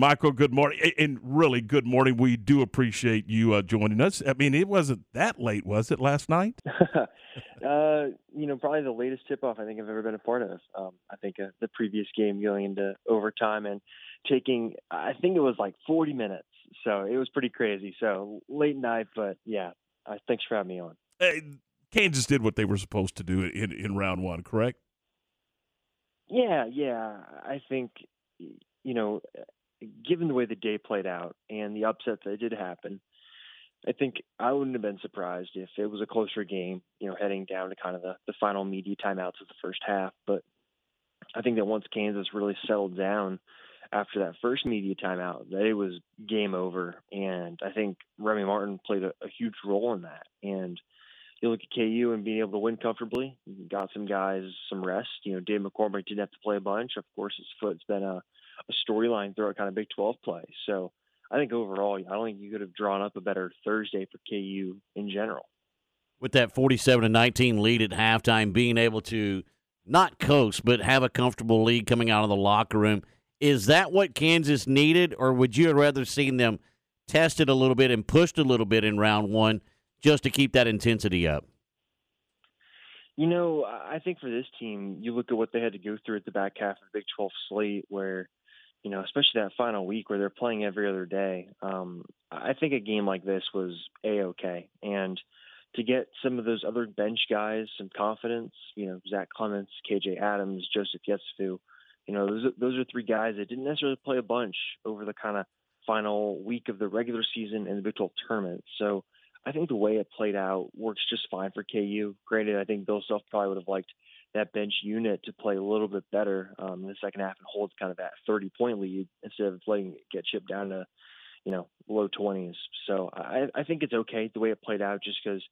Michael, good morning. And really, good morning. We do appreciate you uh, joining us. I mean, it wasn't that late, was it, last night? uh, you know, probably the latest tip off I think I've ever been a part of. Um, I think uh, the previous game going into overtime and taking, I think it was like 40 minutes. So it was pretty crazy. So late night, but yeah, uh, thanks for having me on. Kansas did what they were supposed to do in, in round one, correct? Yeah, yeah. I think, you know, given the way the day played out and the upset that did happen, I think I wouldn't have been surprised if it was a closer game, you know, heading down to kind of the, the final media timeouts of the first half. But I think that once Kansas really settled down after that first media timeout, that it was game over. And I think Remy Martin played a, a huge role in that. And you look at KU and being able to win comfortably, got some guys some rest. You know, Dave McCormack didn't have to play a bunch. Of course, his foot's been a a storyline throughout kind of Big 12 play. So I think overall, I don't think you could have drawn up a better Thursday for KU in general. With that 47 to 19 lead at halftime, being able to not coast, but have a comfortable lead coming out of the locker room, is that what Kansas needed, or would you have rather seen them tested a little bit and pushed a little bit in round one just to keep that intensity up? You know, I think for this team, you look at what they had to go through at the back half of the Big 12 slate, where you know, especially that final week where they're playing every other day. Um, I think a game like this was a okay, and to get some of those other bench guys some confidence, you know, Zach Clemence, KJ Adams, Joseph Yesufu, you know, those those are three guys that didn't necessarily play a bunch over the kind of final week of the regular season and the Big 12 tournament. So I think the way it played out works just fine for KU. Granted, I think Bill Self probably would have liked that bench unit to play a little bit better um, in the second half and hold kind of that 30 point lead instead of letting it get chipped down to, you know, low 20s. So I, I think it's okay the way it played out just because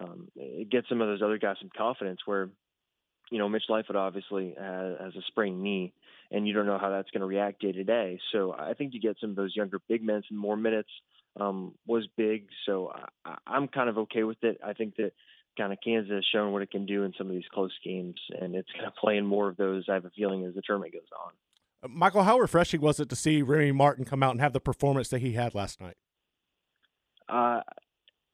um, it gets some of those other guys some confidence where, you know, Mitch Lightfoot obviously has, has a sprained knee and you don't know how that's going to react day to day. So I think to get some of those younger big men some more minutes um, was big. So I, I'm kind of okay with it. I think that kind of Kansas has shown what it can do in some of these close games, and it's kind of playing more of those. I have a feeling as the tournament goes on. Uh, Michael, how refreshing was it to see Remy Martin come out and have the performance that he had last night? Uh,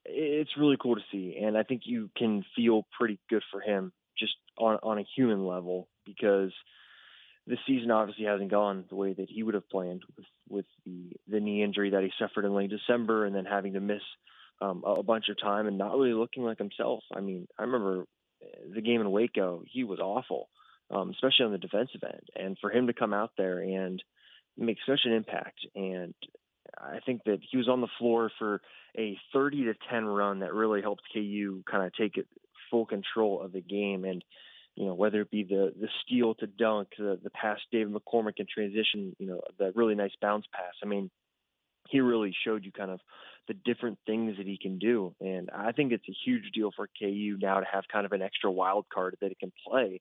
it's really cool to see, and I think you can feel pretty good for him just on on a human level because the season obviously hasn't gone the way that he would have planned with with the knee injury that he suffered in late December, and then having to miss um, a bunch of time and not really looking like himself. I mean, I remember the game in Waco; he was awful, um, especially on the defensive end. And for him to come out there and make such an impact, and I think that he was on the floor for a 30 to 10 run that really helped KU kind of take it full control of the game. And you know, whether it be the the steal to dunk, the the pass David McCormack in transition, you know, the really nice bounce pass. I mean, he really showed you kind of the different things that he can do. And I think it's a huge deal for KU now to have kind of an extra wild card that it can play,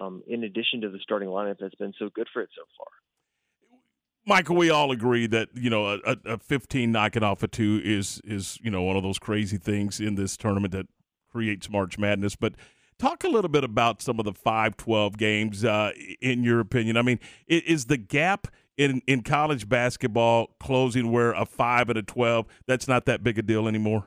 um, in addition to the starting lineup that's been so good for it so far. Michael, we all agree that you know a, a 15 knocking off a two is is you know one of those crazy things in this tournament that creates March Madness. But talk a little bit about some of the 5-12 games uh, in your opinion. I mean, is the gap in in college basketball closing where a five and a twelve that's not that big a deal anymore?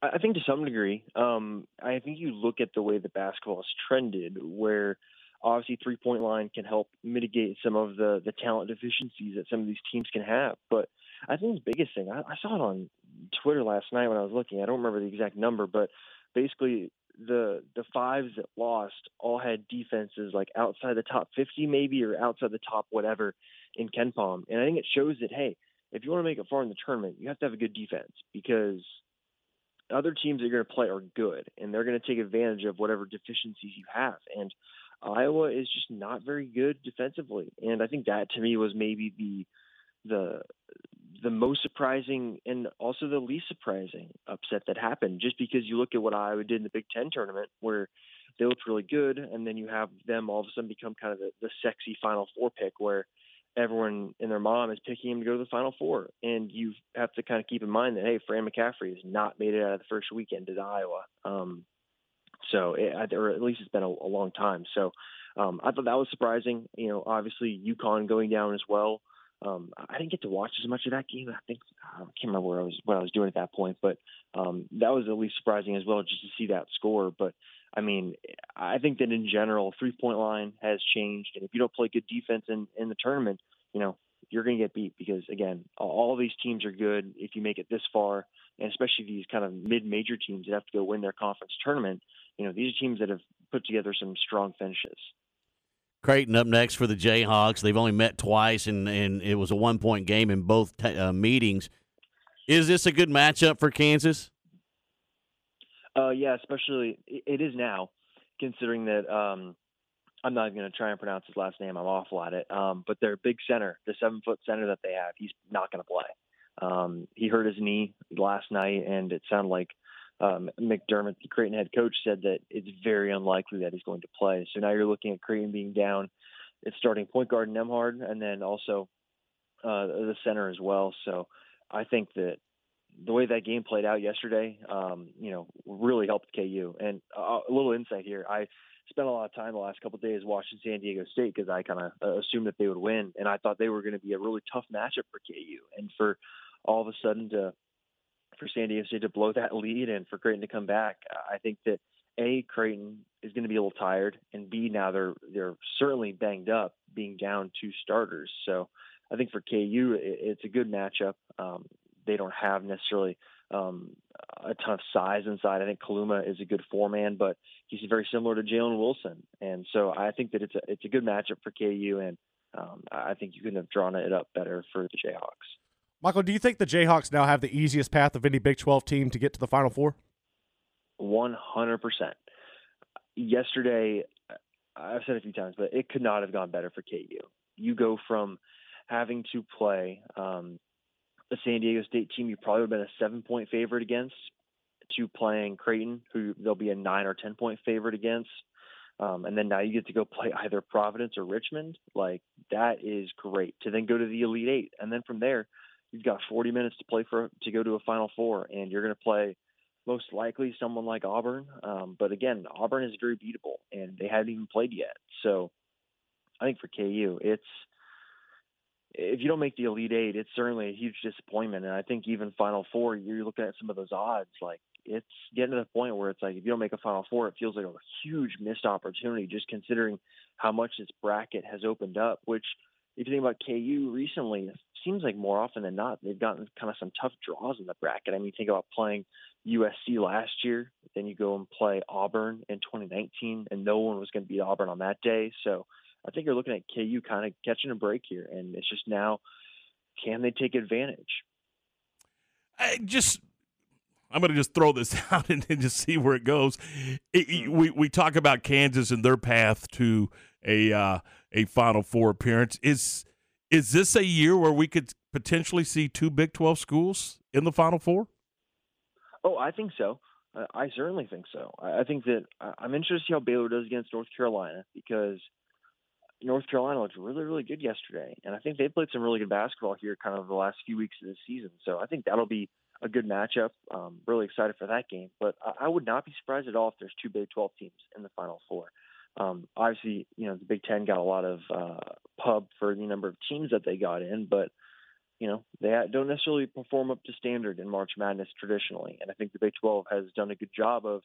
I think to some degree. Um, I think you look at the way the basketball has trended, where obviously three point line can help mitigate some of the the talent deficiencies that some of these teams can have. But I think the biggest thing I, I saw it on Twitter last night when I was looking. I don't remember the exact number, but basically the the fives that lost all had defenses like outside the top 50 maybe or outside the top whatever in KenPom. And I think it shows that hey, if you want to make it far in the tournament, you have to have a good defense because other teams that you're going to play are good and they're going to take advantage of whatever deficiencies you have. And Iowa is just not very good defensively. And I think that to me was maybe the the the most surprising and also the least surprising upset that happened just because you look at what Iowa did in the Big Ten tournament where they looked really good and then you have them all of a sudden become kind of the, the sexy Final Four pick where everyone and their mom is picking him to go to the Final Four. And you have to kind of keep in mind that, hey, Fran McCaffery has not made it out of the first weekend at Iowa. Um, so, it, or at least it's been a, a long time. So um, I thought that was surprising. You know, obviously UConn going down as well Um, I didn't get to watch as much of that game. I think I can't remember where I was what I was doing at that point, but um, that was at least surprising as well just to see that score. But I mean, I think that in general, three point line has changed, and if you don't play good defense in in the tournament, you know you're going to get beat because again, all these teams are good if you make it this far, and especially these kind of mid-major teams that have to go win their conference tournament. You know, these are teams that have put together some strong finishes. Creighton up next for the Jayhawks. They've only met twice, and, and it was a one point game in both t- uh, meetings. Is this a good matchup for Kansas? Uh, yeah, especially it is now, considering that um, I'm not going to try and pronounce his last name. I'm awful at it. Um, but their big center, the seven foot center that they have, he's not going to play. Um, he hurt his knee last night, and it sounded like um, McDermott, the Creighton head coach, said that it's very unlikely that he's going to play. So now you're looking at Creighton being down. It's starting point guard Nembhard, and then also uh, the center as well. So I think that the way that game played out yesterday, um, you know, really helped KU. And uh, a little insight here, I spent a lot of time the last couple days watching San Diego State because I kind of uh, assumed that they would win, and I thought they were going to be a really tough matchup for KU. And for all of a sudden to for San Diego State to blow that lead and for Creighton to come back, I think that a Creighton is going to be a little tired, and B now they're they're certainly banged up, being down two starters. So I think for KU it's a good matchup. Um, they don't have necessarily um, a ton of size inside. I think Kaluma is a good four man, but he's very similar to Jalen Wilson, and so I think that it's a it's a good matchup for KU, and um, I think you couldn't have drawn it up better for the Jayhawks. Michael, do you think the Jayhawks now have the easiest path of any Big 12 team to get to the Final Four? 100%. Yesterday, I've said a few times, but it could not have gone better for KU. You go from having to play um, a San Diego State team you probably would have been a seven point favorite against to playing Creighton, who they'll be a nine or 10 point favorite against. Um, and then now you get to go play either Providence or Richmond. Like that is great to then go to the Elite Eight. And then from there, you've got 40 minutes to play for to go to a Final Four, and you're going to play most likely someone like Auburn. Um, but again, Auburn is very beatable, and they haven't even played yet. So I think for KU, it's if you don't make the Elite Eight, it's certainly a huge disappointment. And I think even Final Four, you're looking at some of those odds, like it's getting to the point where it's like if you don't make a Final Four, it feels like a huge missed opportunity, just considering how much this bracket has opened up. Which, if you think about KU recently, seems like more often than not they've gotten kind of some tough draws in the bracket. I mean, think about playing USC last year, then you go and play Auburn in 2019, and no one was going to beat Auburn on that day. So I think you're looking at KU kind of catching a break here, and it's just now can they take advantage? I just I'm going to just throw this out and, and just see where it goes. It, hmm. we we talk about Kansas and their path to a uh, a Final Four appearance. Is is this a year where we could potentially see two Big 12 schools in the Final Four? Oh, I think so. I certainly think so. I think that I'm interested to see how Baylor does against North Carolina because North Carolina looked really, really good yesterday, and I think they've played some really good basketball here, kind of the last few weeks of the season. So I think that'll be a good matchup. Um, really excited for that game, but I would not be surprised at all if there's two Big 12 teams in the Final Four. Um, obviously, you know, the Big Ten got a lot of uh, pub for the number of teams that they got in, but you know, they don't necessarily perform up to standard in March Madness traditionally. And I think the Big 12 has done a good job of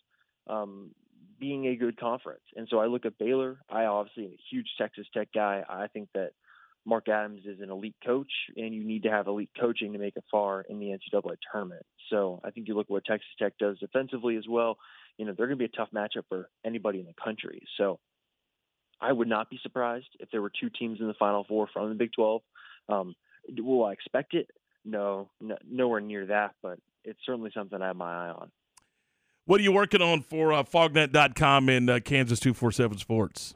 um, being a good conference. And so I look at Baylor. I obviously am a huge Texas Tech guy. I think that Mark Adams is an elite coach, and you need to have elite coaching to make it far in the NCAA tournament. So I think you look at what Texas Tech does defensively as well you know, they're going to be a tough matchup for anybody in the country. So I would not be surprised if there were two teams in the Final Four from the Big 12. Um, will I expect it? No, no, nowhere near that, but it's certainly something I have my eye on. What are you working on for uh, fognet.com and uh, Kansas 247 Sports?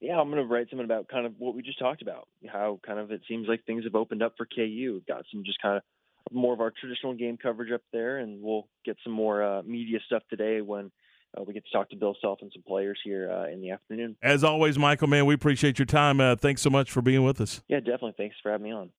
Yeah, I'm going to write something about kind of what we just talked about, how kind of it seems like things have opened up for KU. Got some just kind of more of our traditional game coverage up there, and we'll get some more uh, media stuff today when uh, we get to talk to Bill Self and some players here uh, in the afternoon. As always, Michael, man, we appreciate your time. Uh, thanks so much for being with us. Yeah, definitely. Thanks for having me on.